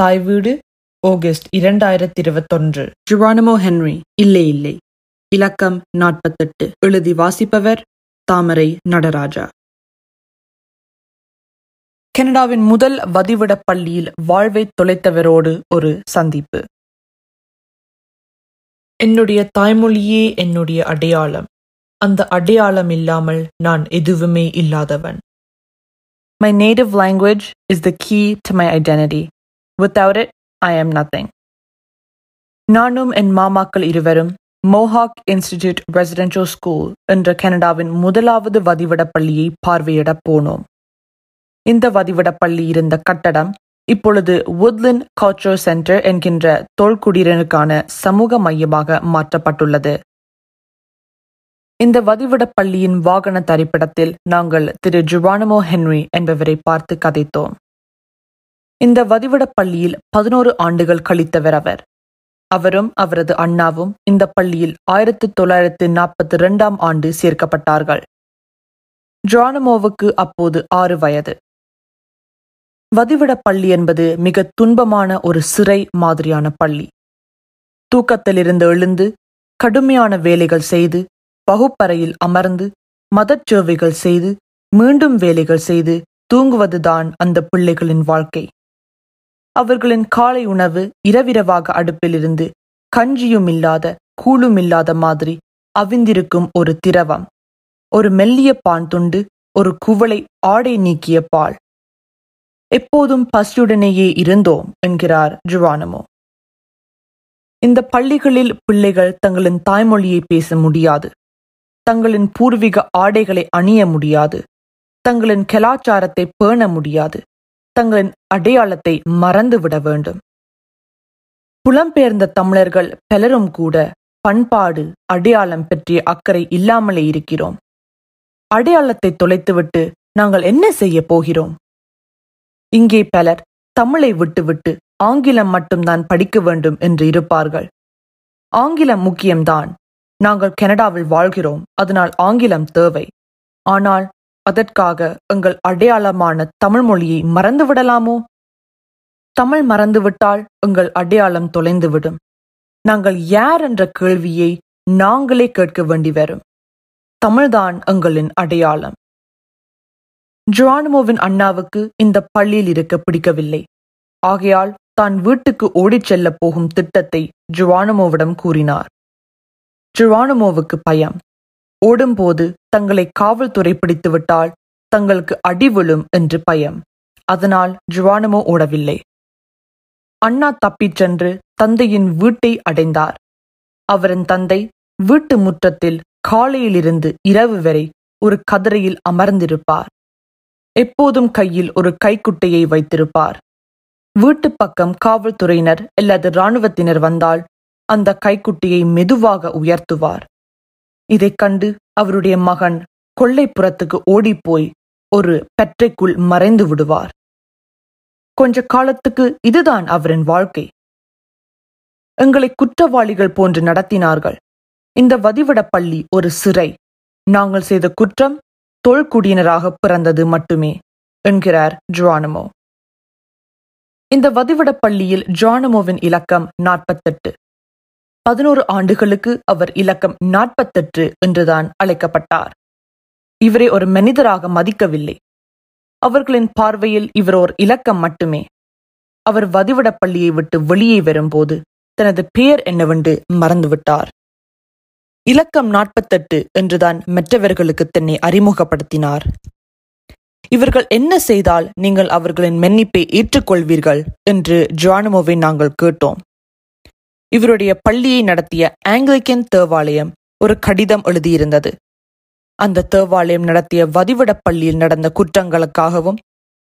தாய் வீடு ஆகஸ்ட் இரண்டாயிரத்தி இருபத்தொன்று ஜெரானிமோ ஹென்ரி இல்லை இல்லை. இலக்கம் நாற்பத்தெட்டு. எழுதி வாசிப்பவர் தாமரை நடராஜா. கனடாவின் முதல் வதிவிட பள்ளியில் வாழ்வை தொலைத்தவரோடு ஒரு சந்திப்பு. என்னுடைய தாய்மொழியே என்னுடைய அடையாளம். அந்த அடையாளம் இல்லாமல் நான் எதுவுமே இல்லாதவன். My native language is the key to my identity. Without it I am nothing நானும் என் மாமாக்கள் இருவரும் மோஹாக் இன்ஸ்டிடியூட் ரெசிடென்ஷியல் ஸ்கூல் என்ற கனடாவின் முதலாவது வதிவிட பள்ளியை பார்வையிட போனோம். இந்த வதிவிட பள்ளி இருந்த கட்டடம் இப்பொழுது woodland கல்ச்சர் சென்டர் என்கின்ற தொல்குடியினருக்கான சமூக மையமாக மாற்றப்பட்டுள்ளது. இந்த வதிவிட பள்ளியின் வாகன தரிப்பிடத்தில் நாங்கள் திரு ஜுவானமோ ஹென்ரி என்பவரை பார்த்து கதைத்தோம். இந்த வதிவிடப் பள்ளியில் பதினோரு ஆண்டுகள் கழித்தவர் அவர். அவரும் அவரது அண்ணாவும் இந்த பள்ளியில் ஆயிரத்து தொள்ளாயிரத்து நாற்பத்தி இரண்டாம் ஆண்டு சேர்க்கப்பட்டார்கள். ஜானமோவுக்கு அப்போது ஆறு வயது. வதிவிட பள்ளி என்பது மிக துன்பமான ஒரு சிறை மாதிரியான பள்ளி. தூக்கத்திலிருந்து எழுந்து கடுமையான வேலைகள் செய்து வகுப்பறையில் அமர்ந்து மதச்சேவைகள் செய்து மீண்டும் வேலைகள் செய்து தூங்குவதுதான் அந்த பிள்ளைகளின் வாழ்க்கை. அவர்களின் காலை உணவு இரவிரவாக அடுப்பிலிருந்து கஞ்சியும் இல்லாத கூழும் இல்லாத மாதிரி அவிந்திருக்கும் ஒரு திரவம். ஒரு மெல்லிய பான் துண்டு ஒரு குவளை ஆடை நீக்கிய பால். எப்போதும் பசியுடனேயே இருந்தோம் என்கிறார் ஜுவானமோ. இந்த பள்ளிகளில் பிள்ளைகள் தங்களின் தாய்மொழியை பேச முடியாது. தங்களின் பூர்வீக ஆடைகளை அணிய முடியாது. தங்களின் கலாச்சாரத்தை பேண முடியாது. தங்களின் அடையாளத்தை மறந்துவிட வேண்டும். புலம்பெயர்ந்த தமிழர்கள் பலரும் கூட பண்பாடு அடையாளம் பற்றிய அக்கறை இல்லாமலே இருக்கிறோம். அடையாளத்தை தொலைத்துவிட்டு நாங்கள் என்ன செய்ய போகிறோம்? இங்கே பலர் தமிழை விட்டுவிட்டு ஆங்கிலம் மட்டும்தான் படிக்க வேண்டும் என்று இருப்பார்கள். ஆங்கிலம் முக்கியம்தான். நாங்கள் கனடாவில் வாழ்கிறோம் அதனால் ஆங்கிலம் தேவை. ஆனால் அதற்காக எங்கள் அடையாளமான தமிழ் மொழியை மறந்து விடலாமோ? தமிழ் மறந்துவிட்டால் எங்கள் அடையாளம் தொலைந்துவிடும். நாங்கள் யார் என்ற கேள்வியை நாங்களே கேட்க வேண்டி வரும். தமிழ்தான் எங்களின் அடையாளம். ஜுவானுமோவின் அண்ணாவுக்கு இந்த பள்ளியில் இருக்க பிடிக்கவில்லை. ஆகையால் தான் வீட்டுக்கு ஓடிச் செல்ல போகும் திட்டத்தை ஜுவானுமோவிடம் கூறினார். ஜுவானுமோவுக்கு பயம். ஓடும்போது தங்களை காவல்துறை பிடித்துவிட்டால் தங்களுக்கு அடி விழும் என்று பயம். அதனால் ஜுவானுமோ ஓடவில்லை. அண்ணா தப்பிச் சென்று தந்தையின் வீட்டை அடைந்தார். அவரின் தந்தை வீட்டு முற்றத்தில் காலையிலிருந்து இரவு வரை ஒரு கதிரையில் அமர்ந்திருப்பார். எப்போதும் கையில் ஒரு கைக்குட்டையை வைத்திருப்பார். வீட்டு பக்கம் காவல்துறையினர் அல்லது இராணுவத்தினர் வந்தால் அந்த கைக்குட்டியை மெதுவாக உயர்த்துவார். இதைக் கண்டு அவருடைய மகன் கொள்ளைப்புறத்துக்கு ஓடிப்போய் ஒரு பெற்றைக்குள் மறைந்து விடுவார். கொஞ்ச காலத்துக்கு இதுதான் அவரின் வாழ்க்கை. எங்களை குற்றவாளிகள் போன்று நடத்தினார்கள். இந்த வதிவிட பள்ளி ஒரு சிறை. நாங்கள் செய்த குற்றம் தொல்குடியினராக பிறந்தது மட்டுமே என்கிறார் ஜுவானமோ. இந்த வதிவிட பள்ளியில் ஜானமோவின் இலக்கம் நாற்பத்தெட்டு. பதினோரு ஆண்டுகளுக்கு அவர் இலக்கம் நாற்பத்தெட்டு என்றுதான் அழைக்கப்பட்டார். இவரை ஒரு மனிதராக மதிக்கவில்லை. அவர்களின் பார்வையில் இவர் ஓர் இலக்கம் மட்டுமே. அவர் வதிவிட பள்ளியை விட்டு வெளியே வரும்போது தனது பெயர் என்னவென்று மறந்துவிட்டார். இலக்கம் நாற்பத்தெட்டு என்றுதான் மற்றவர்களுக்கு தன்னை அறிமுகப்படுத்தினார். இவர்கள் என்ன செய்தால் நீங்கள் அவர்களின் மன்னிப்பை ஏற்றுக்கொள்வீர்கள் என்று ஜானுமோவை நாங்கள் கேட்டோம். இவருடைய பள்ளியை நடத்திய ஆங்கிலிக்கன் தேவாலயம் ஒரு கடிதம் எழுதியிருந்தது. அந்த தேவாலயம் நடத்திய வதிவிட பள்ளியில் நடந்த குற்றங்களுக்காகவும்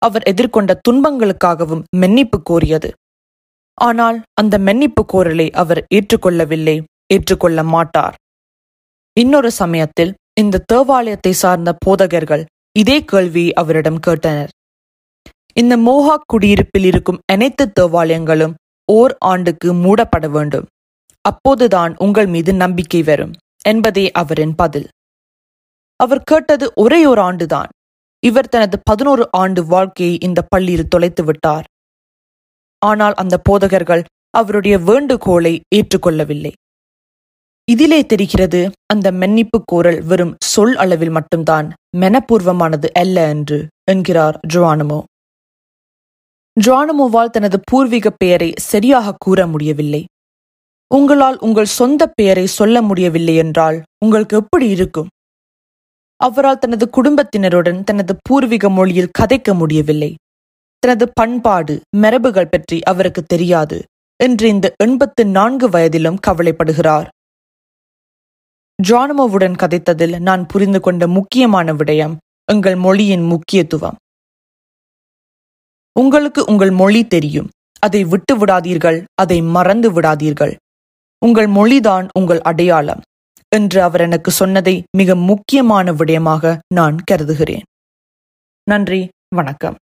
அவர் எதிர்கொண்ட துன்பங்களுக்காகவும் மன்னிப்பு கோரியது. ஆனால் அந்த மன்னிப்பு கோரலை அவர் ஏற்றுக்கொள்ளவில்லை ஏற்றுக்கொள்ள மாட்டார். இன்னொரு சமயத்தில் இந்த தேவாலயத்தை சார்ந்த போதகர்கள் இதே கேள்வியை அவரிடம் கேட்டனர். இந்த மோஹாக் குடியிருப்பில் இருக்கும் அனைத்து தேவாலயங்களும் ஓர் ஆண்டுக்கு மூடப்பட வேண்டும். அப்போதுதான் உங்கள் மீது நம்பிக்கை வரும் என்பதே அவரின் பதில். அவர் கேட்டது ஒரே ஒரு ஆண்டுதான். இவர் தனது பதினோரு ஆண்டு வாழ்க்கையை இந்த பள்ளியில் தொலைத்து விட்டார். ஆனால் அந்த போதகர்கள் அவருடைய வேண்டுகோளை ஏற்றுக்கொள்ளவில்லை. இதிலே தெரிகிறது அந்த மன்னிப்பு கோரல் வெறும் சொல் அளவில் மட்டும்தான் மெனப்பூர்வமானது அல்ல என்று என்கிறார் ஜோவானமோ. ஜோவானமோவால் தனது பூர்வீக பெயரை சரியாக கூற முடியவில்லை. உங்களால் உங்கள் சொந்த பெயரை சொல்ல முடியவில்லை என்றால் உங்களுக்கு எப்படி இருக்கும்? அவரால் தனது குடும்பத்தினருடன் தனது பூர்வீக மொழியில் கதைக்க முடியவில்லை. தனது பண்பாடு மரபுகள் பற்றி அவருக்கு தெரியாது என்று இந்த எண்பத்து நான்கு வயதிலும் கவலைப்படுகிறார். ஜானமோவுடன் கதைத்ததில் நான் புரிந்து கொண்ட முக்கியமான விடயம் எங்கள் மொழியின் முக்கியத்துவம். உங்களுக்கு உங்கள் மொழி தெரியும். அதை விட்டு விடாதீர்கள் அதை மறந்து விடாதீர்கள். உங்கள் மொழிதான் உங்கள் அடையாளம் என்று அவர் எனக்கு சொன்னதை மிக முக்கியமான விடயமாக நான் கருதுகிறேன். நன்றி வணக்கம்.